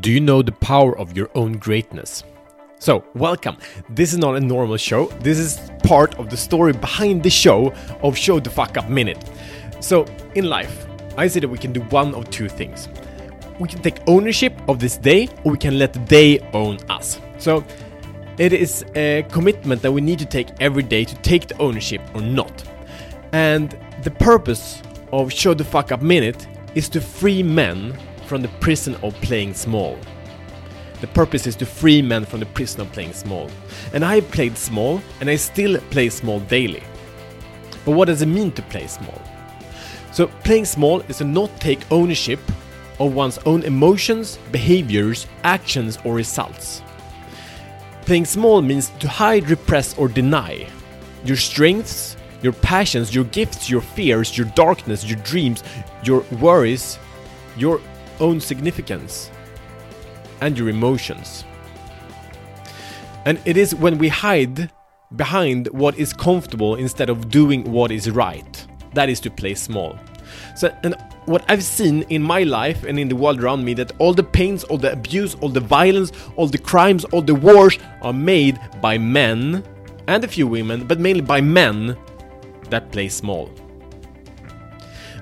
Do you know the power of your own greatness? So, welcome. This is not a normal show. This is part of the story behind the show of Show the Fuck Up Minute. So, in life, I say that we can do one of two things. We can take ownership of this day, or we can let the day own us. So, it is a commitment that we need to take every day to take the ownership or not. And the purpose of Show the Fuck Up Minute is to free men from the prison of playing small. The purpose is to free men from the prison of playing small. And I played small, and I still play small daily. But what does it mean to play small? So, playing small is to not take ownership of one's own emotions, behaviors, actions, or results. Playing small means to hide, repress, or deny your strengths, your passions, your gifts, your fears, your darkness, your dreams, your worries, your own significance and your emotions. And it is when we hide behind what is comfortable instead of doing what is right that is to play small. So, and what I've seen in my life and in the world around me that all the pains, all the abuse, all the violence, all the crimes, all the wars are made by men and a few women, but mainly by men that play small.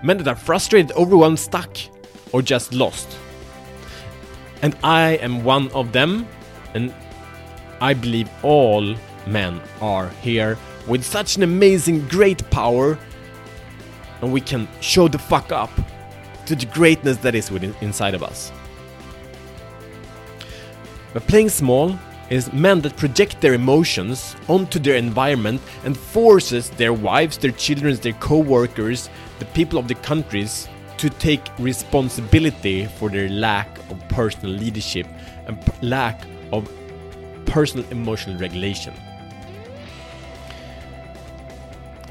Men that are frustrated, overwhelmed, stuck, or just lost. And I am one of them, and I believe all men are here with such an amazing, great power, and we can show the fuck up to the greatness that is within inside of us. But playing small is men that project their emotions onto their environment and forces their wives, their children, their co-workers, the people of the countries to take responsibility for their lack of personal leadership and lack of personal emotional regulation.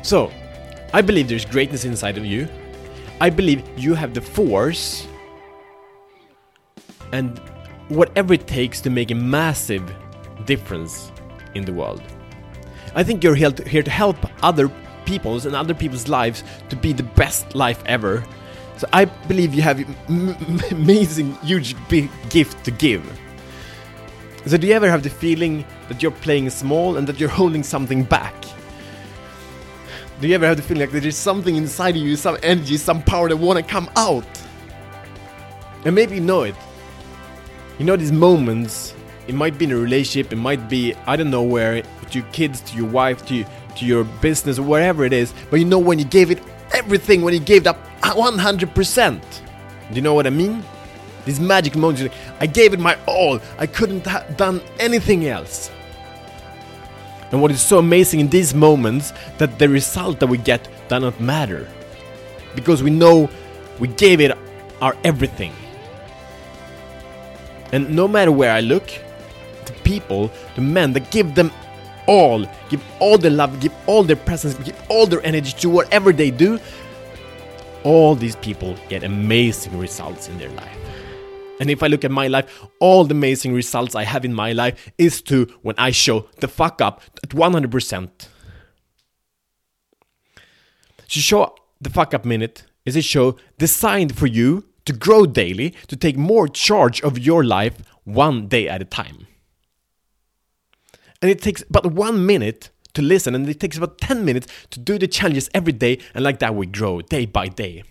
So, I believe there's greatness inside of you. I believe you have the force and whatever it takes to make a massive difference in the world. I think you're here to help other people's and other people's lives to be the best life ever so I believe you have amazing, huge, big gift to give. So do you ever have the feeling that you're playing small and that you're holding something back? Do you ever have the feeling like there is something inside of you, some energy, some power that want to come out? And maybe you know it. You know these moments. It might be in a relationship. It might be I don't know where to your kids, to your wife, to to your business, wherever it is. But you know when you gave it everything, when you gave up 100%. Do you know what I mean? These magic moments, I gave it my all. I couldn't have done anything else. And what is so amazing in these moments that the result that we get does not matter. Because we know we gave it our everything. And no matter where I look, the people, the men that give them all, give all their love, give all their presence, give all their energy to whatever they do, all these people get amazing results in their life. And if I look at my life, all the amazing results I have in my life is to when I show the fuck up at 100%. To show the fuck up minute is a show designed for you to grow daily, to take more charge of your life one day at a time. And it takes but one minute to listen, and it takes about 10 minutes to do the challenges every day, and like that we grow day by day.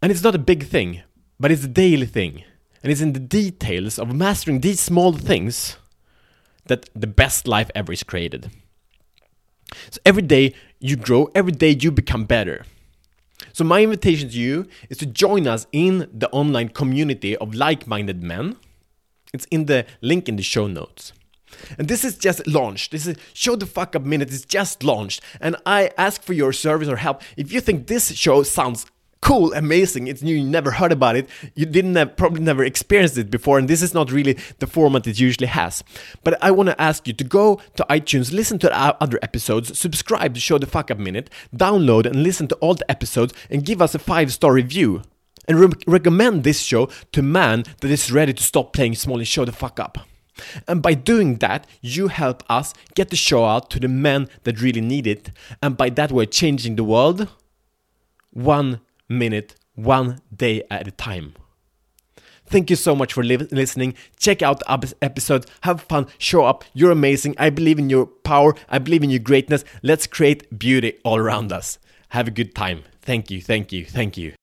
And it's not a big thing, but it's a daily thing. And it's in the details of mastering these small things that the best life ever is created. So every day you grow, every day you become better. So my invitation to you is to join us in the online community of like-minded men. It's in the link in the show notes. And this is just launched. This is Show the Fuck Up Minute is just launched. And I ask for your service or help. If you think this show sounds cool, amazing, it's new, you never heard about it, you didn't have, probably never experienced it before, and this is not really the format it usually has. But I want to ask you to go to iTunes, listen to our other episodes, subscribe to Show the Fuck Up Minute, download and listen to all the episodes, and give us a five star review. And re- recommend this show to man that is ready to stop playing small and show the fuck up. And by doing that, you help us get the show out to the men that really need it. And by that, we're changing the world one minute, one day at a time. Thank you so much for li- listening. Check out the episode. Have fun. Show up. You're amazing. I believe in your power. I believe in your greatness. Let's create beauty all around us. Have a good time. Thank you. Thank you. Thank you.